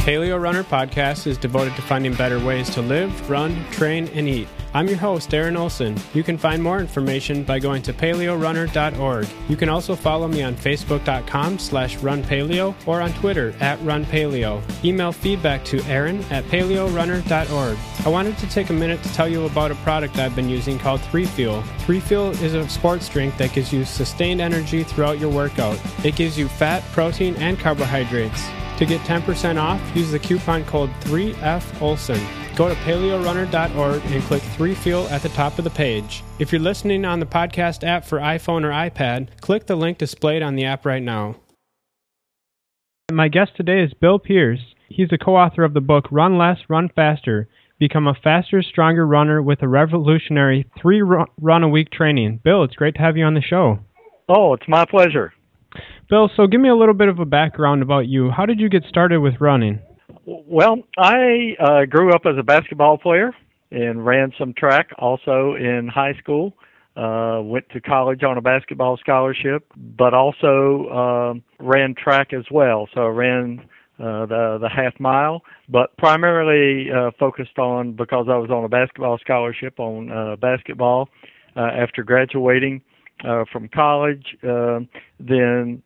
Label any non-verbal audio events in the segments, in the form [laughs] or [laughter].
Paleo Runner Podcast is devoted to finding better ways to live, run, train, and eat. I'm your host, Aaron Olson. You can find more information by going to paleorunner.org. You can also follow me on facebook.com slash runpaleo or on Twitter at runpaleo. Email feedback to aaron at paleorunner.org. I wanted to take a minute to tell you about a product I've been using called 3Fuel. 3Fuel is a sports drink that gives you sustained energy throughout your workout. It gives you fat, protein, and carbohydrates. To get 10% off, use the coupon code 3FOLSON. Go to paleorunner.org and click 3Fuel at the top of the page. If you're listening on the podcast app for iPhone or iPad, click the link displayed on the app right now. My guest today is Bill Pierce. He's the co author of the book Run Less, Run Faster Become a Faster, Stronger Runner with a Revolutionary Three Run a Week Training. Bill, it's great to have you on the show. Oh, it's my pleasure. Bill, so give me a little bit of a background about you. How did you get started with running? Well, I uh, grew up as a basketball player and ran some track also in high school. Uh, went to college on a basketball scholarship, but also uh, ran track as well. So I ran uh, the the half mile, but primarily uh, focused on because I was on a basketball scholarship on uh, basketball. Uh, after graduating uh, from college, uh, then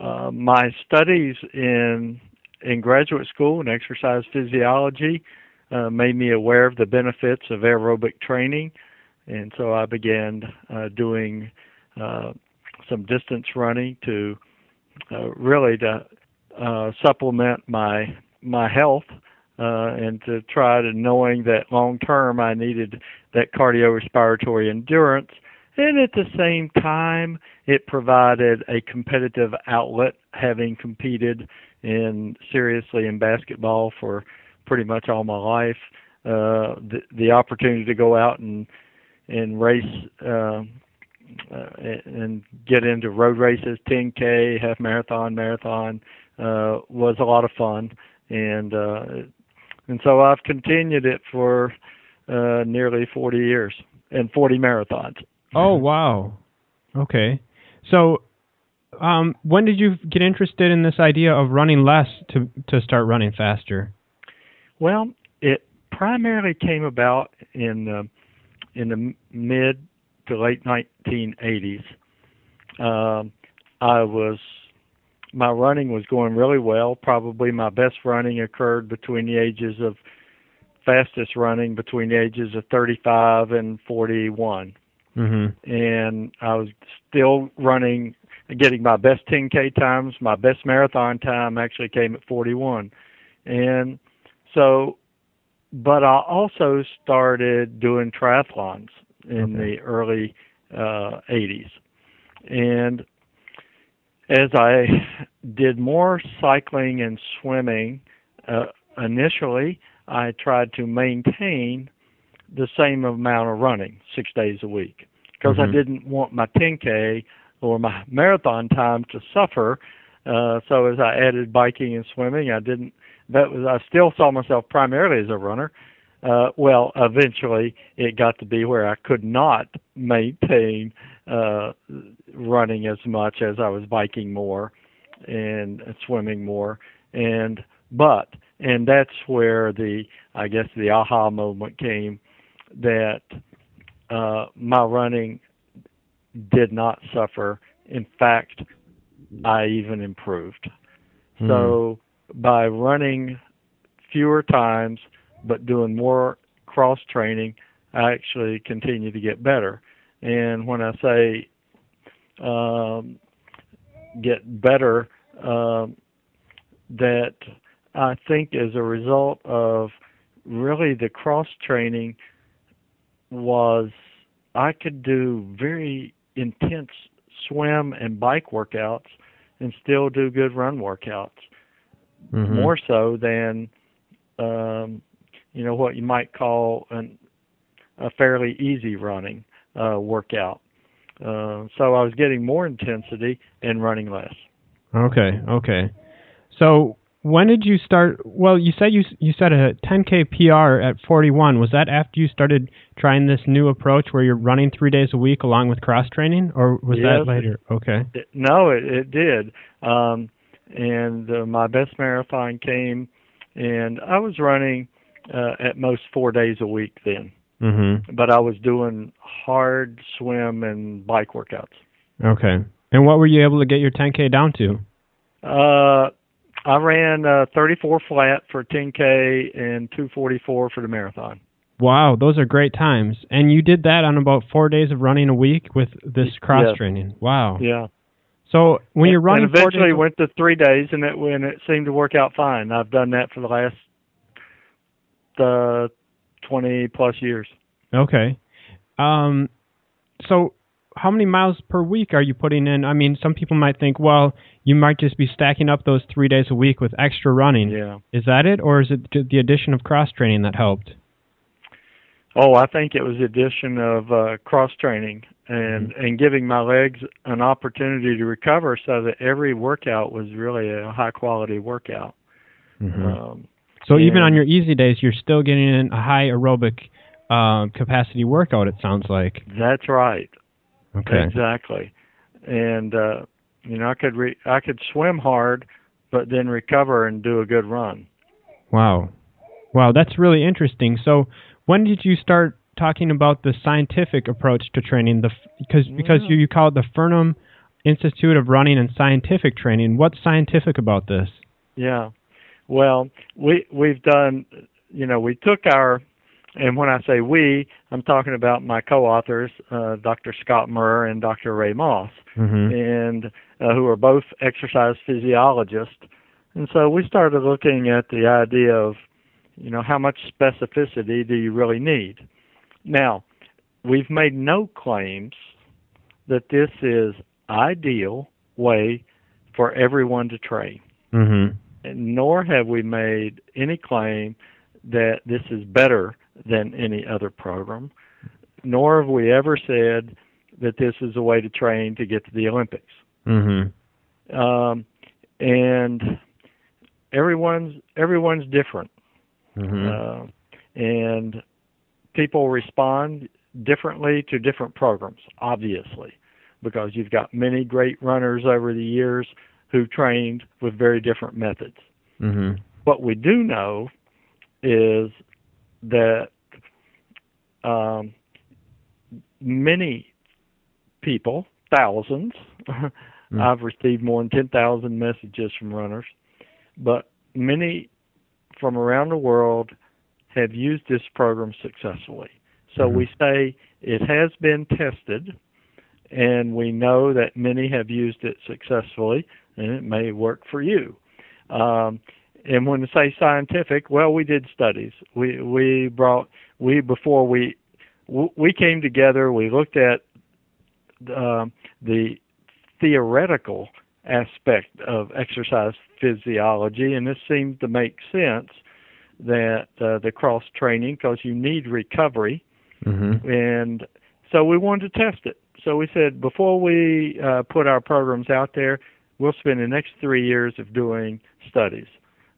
uh, my studies in in graduate school in exercise physiology uh, made me aware of the benefits of aerobic training, and so I began uh, doing uh, some distance running to uh, really to uh, supplement my my health uh, and to try to knowing that long term I needed that cardiorespiratory endurance and at the same time, it provided a competitive outlet, having competed in seriously in basketball for pretty much all my life. Uh, the, the opportunity to go out and and race uh, uh, and get into road races, 10k, half marathon, marathon, uh, was a lot of fun, and uh, and so I've continued it for uh, nearly 40 years and 40 marathons. Oh wow. Okay. So um, when did you get interested in this idea of running less to to start running faster? Well, it primarily came about in the in the mid to late 1980s. Um, I was my running was going really well. Probably my best running occurred between the ages of fastest running between the ages of 35 and 41. Mm-hmm. And I was still running, getting my best 10K times. My best marathon time actually came at 41. And so, but I also started doing triathlons in okay. the early uh, 80s. And as I did more cycling and swimming, uh, initially I tried to maintain the same amount of running six days a week because mm-hmm. I didn't want my 10K or my marathon time to suffer. Uh, so as I added biking and swimming, I didn't. That was I still saw myself primarily as a runner. Uh, well, eventually it got to be where I could not maintain uh, running as much as I was biking more and swimming more. And but and that's where the I guess the aha moment came that uh, my running did not suffer. In fact, I even improved. Hmm. So by running fewer times but doing more cross training, I actually continue to get better. And when I say um, get better, um, that I think as a result of really the cross training was I could do very intense swim and bike workouts and still do good run workouts. Mm-hmm. More so than um, you know what you might call an, a fairly easy running uh, workout. Uh, so I was getting more intensity and running less. Okay, okay. So when did you start? Well, you said you you said a 10k PR at 41. Was that after you started trying this new approach where you're running three days a week along with cross training, or was yes, that later? Okay. It, no, it, it did. Um, and uh, my best marathon came and I was running uh, at most four days a week then. Mm-hmm. But I was doing hard swim and bike workouts. Okay. And what were you able to get your 10K down to? Uh, I ran uh, 34 flat for 10K and 244 for the marathon. Wow, those are great times. And you did that on about four days of running a week with this cross Yes. training. Wow. Yeah. So when you're running and eventually went to three days, and it and it seemed to work out fine. I've done that for the last uh, 20 plus years. okay. Um, so how many miles per week are you putting in? I mean, some people might think, well, you might just be stacking up those three days a week with extra running. Yeah. Is that it, or is it the addition of cross training that helped? Oh, I think it was the addition of uh, cross training and and giving my legs an opportunity to recover, so that every workout was really a high quality workout. Um, So even on your easy days, you're still getting in a high aerobic uh, capacity workout. It sounds like. that's right. Okay. Exactly. And uh, you know, I could re- I could swim hard, but then recover and do a good run. Wow. Wow, that's really interesting. So, when did you start talking about the scientific approach to training? The because because you, you call it the Furman Institute of Running and Scientific Training. What's scientific about this? Yeah. Well, we we've done you know, we took our and when I say we, I'm talking about my co-authors, uh, Dr. Scott Murr and Dr. Ray Moss, Mm-hmm. and uh, who are both exercise physiologists. And so we started looking at the idea of, you know, how much specificity do you really need? Now, we've made no claims that this is ideal way for everyone to train. Mm-hmm. Nor have we made any claim that this is better than any other program, nor have we ever said that this is a way to train to get to the Olympics. Mm-hmm. Um, and everyone's everyone's different, Mm-hmm. uh, and people respond differently to different programs. Obviously, because you've got many great runners over the years who trained with very different methods. mm-hmm. What we do know is that um, many people, thousands, [laughs] I've received more than 10,000 messages from runners, but many from around the world have used this program successfully. So Mhm. we say it has been tested, and we know that many have used it successfully, and it may work for you. Um, and when we say scientific, well, we did studies. We we brought we before we we came together. We looked at um, the theoretical aspect of exercise physiology, and this seemed to make sense that uh, the cross training because you need recovery, Mm-hmm. and so we wanted to test it. So we said before we uh, put our programs out there, we'll spend the next three years of doing studies,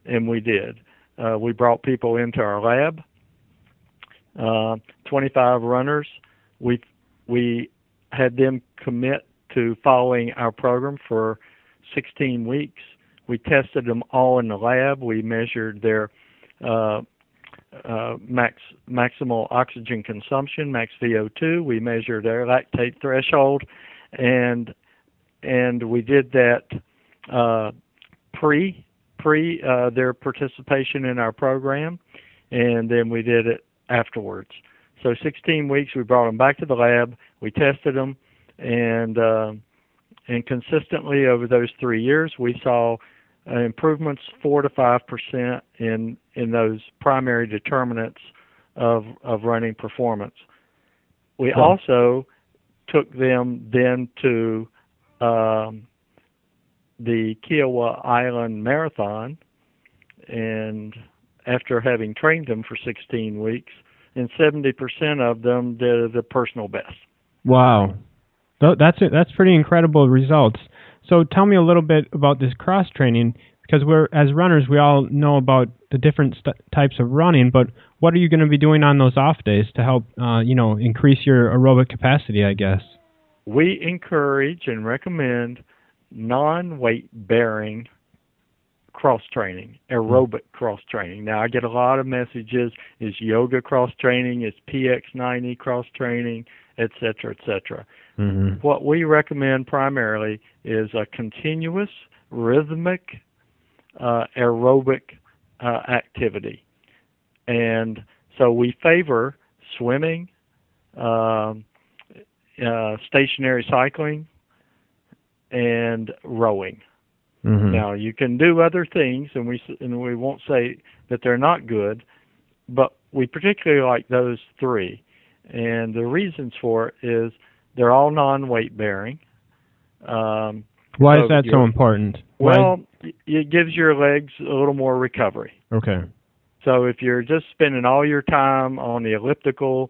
and we did. Uh, we brought people into our lab, uh, 25 runners. We we had them commit to following our program for 16 weeks. We tested them all in the lab. We measured their uh, uh, max maximal oxygen consumption, max VO2. We measured their lactate threshold, and and we did that uh, pre pre uh, their participation in our program, and then we did it afterwards. So 16 weeks, we brought them back to the lab. We tested them, and uh, and consistently over those three years, we saw uh, improvements four to five percent in in those primary determinants of of running performance. We also took them then to um, the Kiawah Island Marathon, and after having trained them for 16 weeks, and 70% of them did the personal best. Wow, that's it. That's pretty incredible results. So tell me a little bit about this cross training because we're as runners we all know about the different st- types of running, but what are you going to be doing on those off days to help uh, you know increase your aerobic capacity? I guess. We encourage and recommend non weight bearing cross training, aerobic cross training. Now I get a lot of messages: is yoga cross training, is PX90 cross training, etc., etc. Mm-hmm. What we recommend primarily is a continuous, rhythmic, uh, aerobic uh, activity, and so we favor swimming, um, uh, stationary cycling, and rowing. Mm-hmm. Now you can do other things, and we and we won't say that they're not good, but we particularly like those three, and the reasons for it is they're all non-weight bearing. Um, Why so is that so important? Well, Why? it gives your legs a little more recovery. Okay. So if you're just spending all your time on the elliptical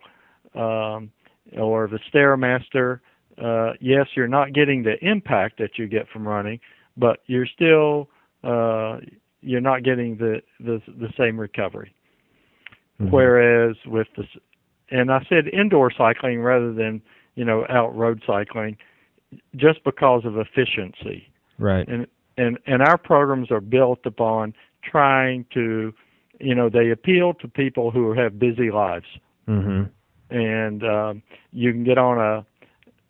um, or the stairmaster, uh, yes, you're not getting the impact that you get from running, but you're still uh, you're not getting the the, the same recovery. Mm-hmm. Whereas with the and I said indoor cycling rather than you know out road cycling, just because of efficiency. Right. And and and our programs are built upon trying to, you know, they appeal to people who have busy lives. Mm-hmm. And um, you can get on a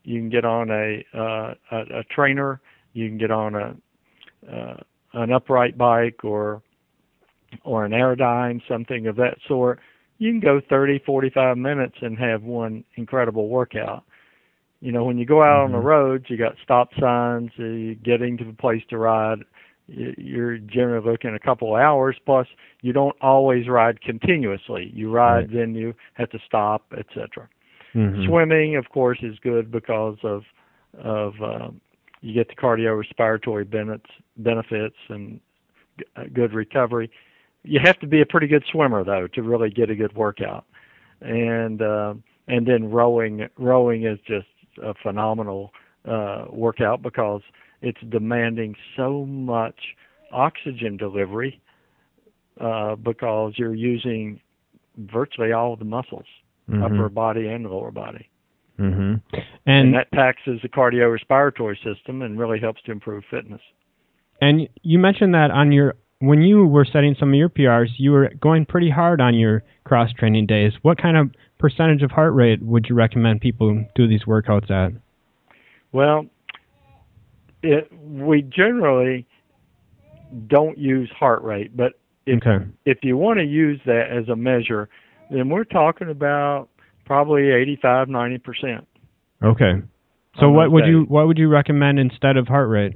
you can get on a uh, a, a trainer you can get on a uh, an upright bike or or an Airdyne, something of that sort. You can go 30, 45 minutes and have one incredible workout. You know, when you go out mm-hmm. on the mm-hmm. roads, you got stop signs, uh, you getting to the place to ride. You're generally looking a couple of hours. Plus, you don't always ride continuously. You ride, right. then you have to stop, etc. Mm-hmm. Swimming, of course, is good because of of um, you get the cardiorespiratory benefits, benefits and good recovery. You have to be a pretty good swimmer though to really get a good workout, and uh, and then rowing rowing is just a phenomenal uh, workout because it's demanding so much oxygen delivery uh, because you're using virtually all of the muscles, mm-hmm. upper body and lower body. Mm-hmm. And, and, that taxes the cardiorespiratory system and really helps to improve fitness. And you mentioned that on your when you were setting some of your PRs, you were going pretty hard on your cross training days. What kind of percentage of heart rate would you recommend people do these workouts at? Well, it, we generally don't use heart rate, but if okay. if you want to use that as a measure, then we're talking about probably 85, 90 percent. Okay. So what would you what would you recommend instead of heart rate?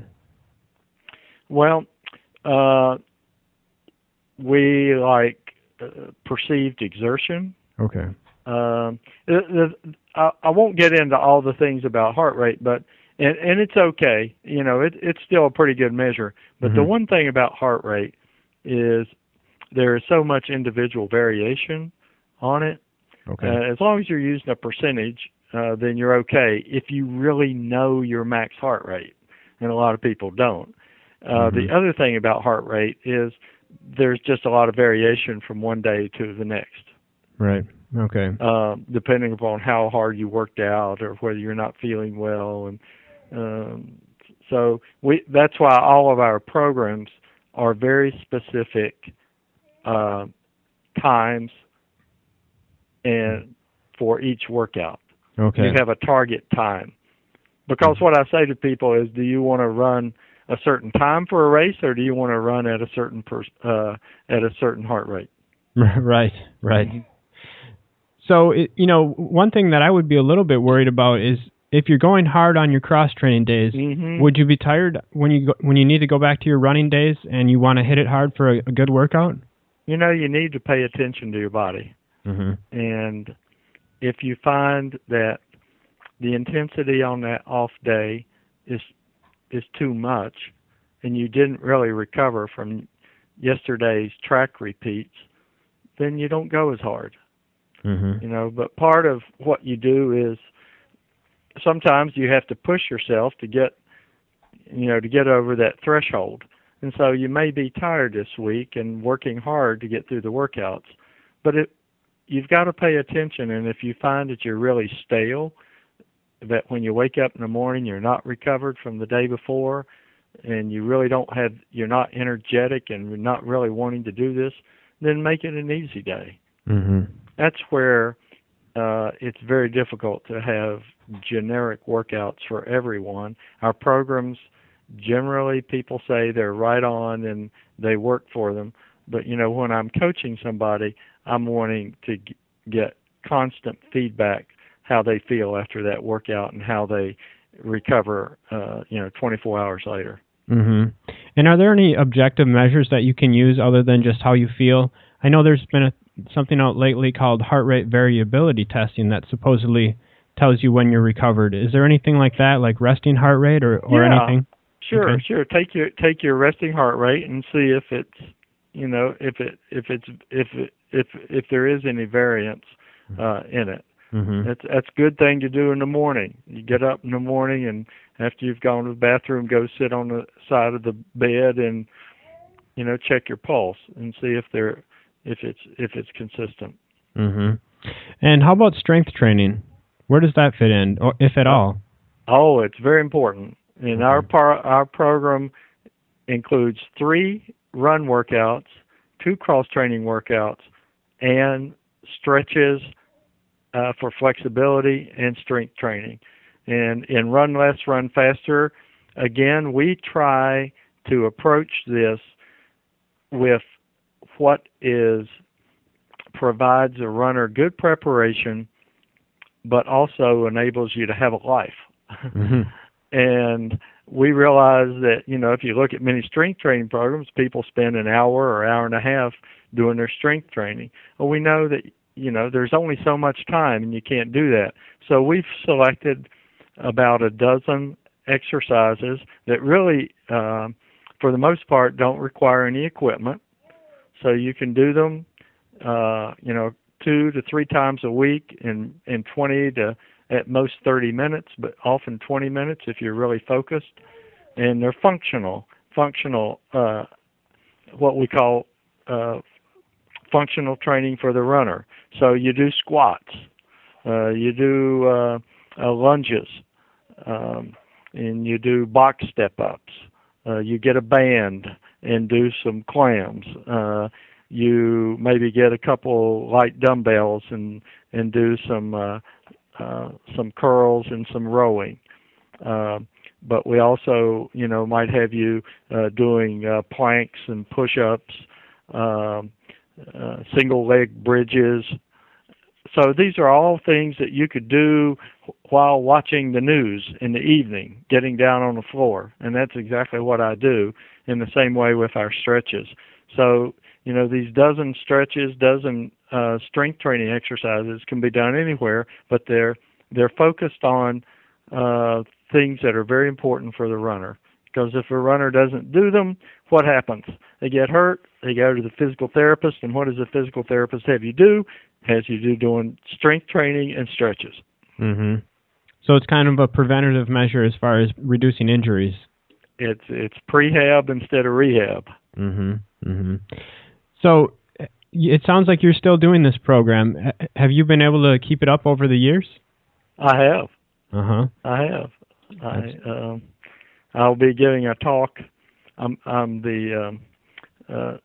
Well, uh, we like uh, perceived exertion. Okay. Um, the, the, I, I won't get into all the things about heart rate, but and and it's okay. You know, it it's still a pretty good measure. But mm-hmm. the one thing about heart rate is there is so much individual variation on it Okay. Uh, as long as you're using a percentage, uh, then you're okay. If you really know your max heart rate, and a lot of people don't. Uh, mm-hmm. The other thing about heart rate is there's just a lot of variation from one day to the next. Right. Okay. Uh, depending upon how hard you worked out or whether you're not feeling well, and um, so we that's why all of our programs are very specific uh, times and for each workout. Okay. You have a target time. Because what I say to people is, do you want to run a certain time for a race, or do you want to run at a certain per, uh, at a certain heart rate? [laughs] Right, right. Mm-hmm. So, it, you know, one thing that I would be a little bit worried about is if you're going hard on your cross training days, mm-hmm. would you be tired when you go, when you need to go back to your running days and you want to hit it hard for a, a good workout? You know, you need to pay attention to your body. Mm-hmm. And if you find that the intensity on that off day is is too much, and you didn't really recover from yesterday's track repeats, then you don't go as hard. Mm-hmm. You know, but part of what you do is sometimes you have to push yourself to get you know to get over that threshold. And so you may be tired this week and working hard to get through the workouts, but it you've got to pay attention. And if you find that you're really stale, that when you wake up in the morning you're not recovered from the day before, and you really don't have you're not energetic and you're not really wanting to do this, then make it an easy day. Mm-hmm. That's where uh, it's very difficult to have generic workouts for everyone. Our programs generally people say they're right on and they work for them, but you know when I'm coaching somebody, I'm wanting to g- get constant feedback how they feel after that workout and how they recover uh, you know 24 hours later. Mm-hmm. And are there any objective measures that you can use other than just how you feel? I know there's been a, something out lately called heart rate variability testing that supposedly tells you when you're recovered. Is there anything like that, like resting heart rate or, or yeah, anything? Sure, okay. sure. Take your take your resting heart rate and see if it's you know if it if it's if it, if if there is any variance uh, in it. Mm-hmm. That's that's a good thing to do in the morning. You get up in the morning and after you've gone to the bathroom, go sit on the side of the bed and you know check your pulse and see if there if it's if it's consistent. Mm-hmm. And how about strength training? Where does that fit in, or if at all? Oh, it's very important. And Mm-hmm. our par- our program includes three run workouts, two cross training workouts, and stretches uh, for flexibility and strength training. And in Run Less, Run Faster, again, we try to approach this with what is provides a runner good preparation, but also enables you to have a life. Mm-hmm. [laughs] and we realize that you know if you look at many strength training programs, people spend an hour or hour and a half doing their strength training. Well, we know that you know there's only so much time, and you can't do that. So we've selected about a dozen exercises that really, um, for the most part, don't require any equipment. So you can do them, uh, you know, two to three times a week in in 20 to at most 30 minutes, but often 20 minutes if you're really focused. And they're functional, functional, uh, what we call uh, functional training for the runner. So you do squats, uh, you do uh, uh, lunges, um, and you do box step ups. Uh, you get a band and do some clams. Uh, you maybe get a couple light dumbbells and and do some uh, uh, some curls and some rowing. Uh, but we also, you know, might have you uh, doing uh, planks and push-ups, um, uh, single leg bridges. So these are all things that you could do while watching the news in the evening, getting down on the floor, and that's exactly what I do. In the same way with our stretches. So you know these dozen stretches, dozen uh, strength training exercises can be done anywhere, but they're they're focused on uh, things that are very important for the runner. Because if a runner doesn't do them, what happens? They get hurt. They go to the physical therapist, and what does the physical therapist have you do? Has you do doing strength training and stretches. Mm-hmm. So it's kind of a preventative measure as far as reducing injuries. It's it's prehab instead of rehab. Mm-hmm. Mm-hmm. So it sounds like you're still doing this program. Have you been able to keep it up over the years? I have. Uh huh. I have. I um, I'll be giving a talk. I'm I'm the um, uh,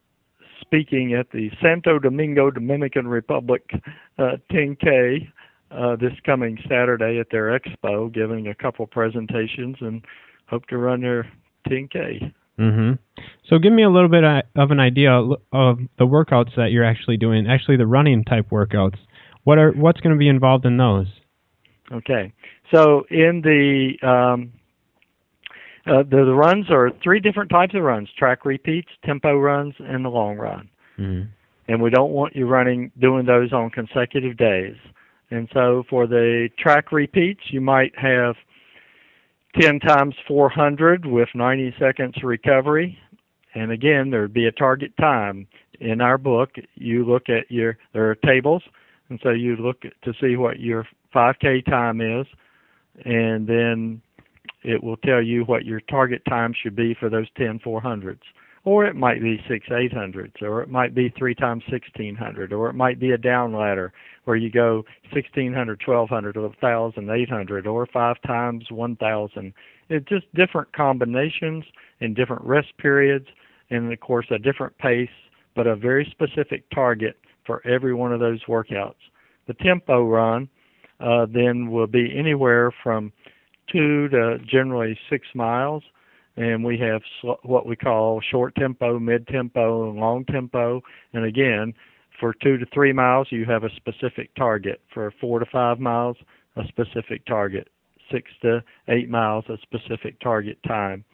speaking at the Santo Domingo Dominican Republic uh, 10K uh, this coming Saturday at their expo, giving a couple presentations and hope to run their 10K. Mhm. So give me a little bit of an idea of the workouts that you're actually doing. Actually, the running type workouts. What are what's going to be involved in those? Okay. So in the um, uh, the, the runs are three different types of runs: track repeats, tempo runs, and the long run. Mhm. And we don't want you running doing those on consecutive days. And so for the track repeats, you might have 10 times 400 with 90 seconds recovery. And again, there'd be a target time. In our book, you look at your, there are tables, and so you look to see what your 5K time is, and then it will tell you what your target time should be for those 10 400s. Or it might be six eight hundreds, or it might be three times sixteen hundred, or it might be a down ladder where you go sixteen hundred, twelve hundred, a thousand, eight hundred, or five times one thousand. It's just different combinations and different rest periods, and of course a different pace, but a very specific target for every one of those workouts. The tempo run uh, then will be anywhere from two to generally six miles and we have what we call short tempo, mid tempo, and long tempo. And again, for two to three miles, you have a specific target. For four to five miles, a specific target. Six to eight miles, a specific target time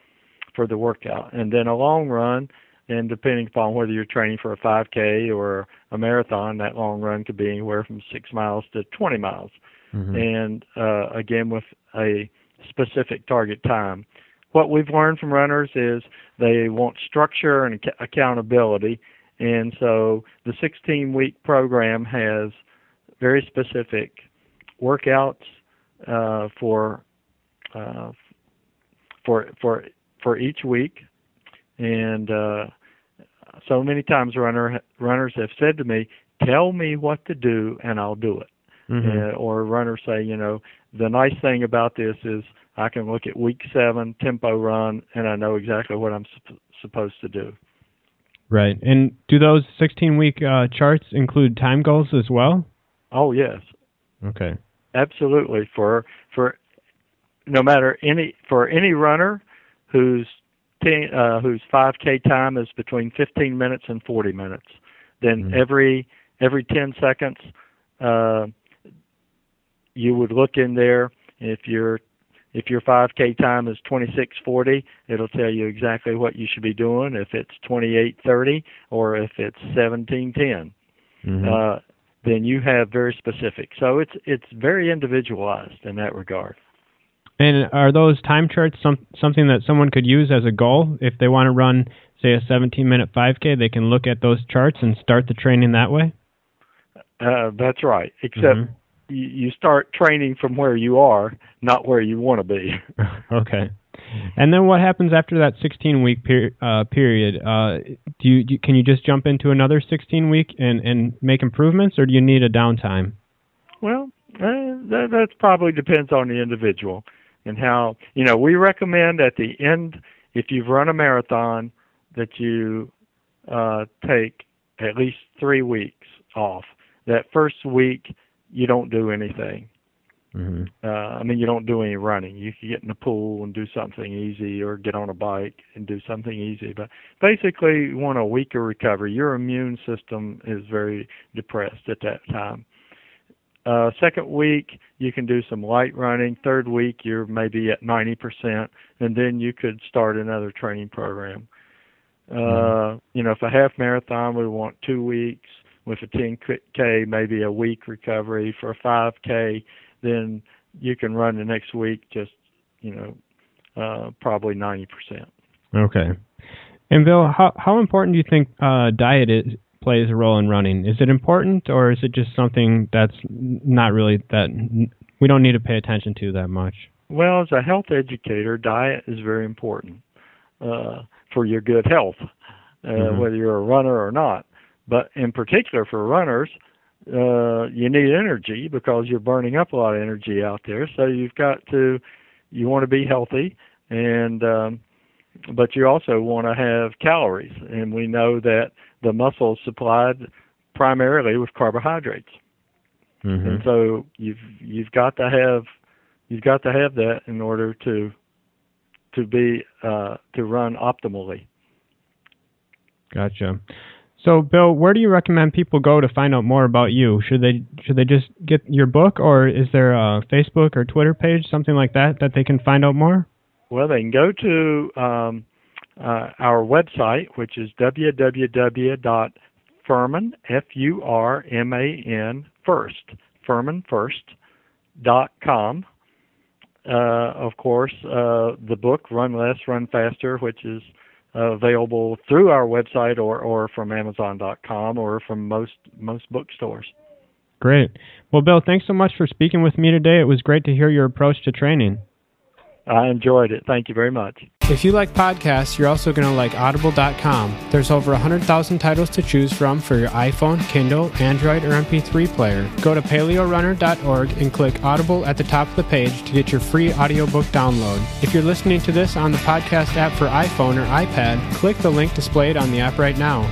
for the workout. And then a long run, and depending upon whether you're training for a 5K or a marathon, that long run could be anywhere from six miles to 20 miles. Mm-hmm. And uh, again, with a specific target time what we've learned from runners is they want structure and accountability. And so the 16 week program has very specific workouts uh, for uh, for for for each week, and uh, so many times runner runners have said to me, "Tell me what to do, and I'll do it." Mm-hmm. Uh, or runners say, you know, the nice thing about this is I can look at week seven tempo run, and I know exactly what I'm sup- supposed to do. Right. And do those 16 week uh, charts include time goals as well? Oh yes. Okay. Absolutely. For for no matter any for any runner whose ten, uh, whose 5K time is between 15 minutes and 40 minutes, then mm-hmm. every every 10 seconds, uh, you would look in there. If you're if your 5K time is 26:40, it'll tell you exactly what you should be doing. If it's 28:30 or if it's 17:10, mm-hmm. uh, then you have very specific. So it's it's very individualized in that regard. And are those time charts some, something that someone could use as a goal if they want to run, say, a 17-minute 5K? They can look at those charts and start the training that way. Uh, that's right. Except mm-hmm you start training from where you are, not where you want to be. [laughs] okay. And then what happens after that 16 week per, uh, period? Uh, do you, do, can you just jump into another 16 week and, and make improvements, or do you need a downtime? Well, uh, that that probably depends on the individual and how you know. We recommend at the end, if you've run a marathon, that you uh, take at least three weeks off. That first week you don't do anything. Mm-hmm. Uh, I mean, you don't do any running. You can get in the pool and do something easy, or get on a bike and do something easy. But basically, you want a weaker recovery. Your immune system is very depressed at that time. Uh, second week, you can do some light running. Third week, you're maybe at 90%, and then you could start another training program. Uh, mm-hmm. You know, if a half marathon, we want two weeks with a 10k maybe a week recovery for a 5k then you can run the next week just you know uh, probably 90%. Okay. And Bill, how how important do you think uh, diet is, plays a role in running? Is it important, or is it just something that's not really that we don't need to pay attention to that much? Well, as a health educator, diet is very important uh, for your good health, uh, mm-hmm. whether you're a runner or not. But in particular for runners, uh, you need energy because you're burning up a lot of energy out there. So you've got to, you want to be healthy, and um, but you also want to have calories. And we know that the muscle is supplied primarily with carbohydrates. Mm-hmm. And so you've you've got to have you've got to have that in order to to be uh, to run optimally. Gotcha. So, Bill, where do you recommend people go to find out more about you? Should they should they just get your book, or is there a Facebook or Twitter page, something like that, that they can find out more? Well, they can go to um, uh, our website, which is www.furman f u r m a n first furmanfirst.com. Uh, of course, uh, the book Run Less, Run Faster, which is available through our website or, or from Amazon.com or from most most bookstores. Great. Well, Bill, thanks so much for speaking with me today. It was great to hear your approach to training. I enjoyed it. Thank you very much. If you like podcasts, you're also going to like audible.com. There's over 100,000 titles to choose from for your iPhone, Kindle, Android, or MP3 player. Go to paleorunner.org and click Audible at the top of the page to get your free audiobook download. If you're listening to this on the podcast app for iPhone or iPad, click the link displayed on the app right now.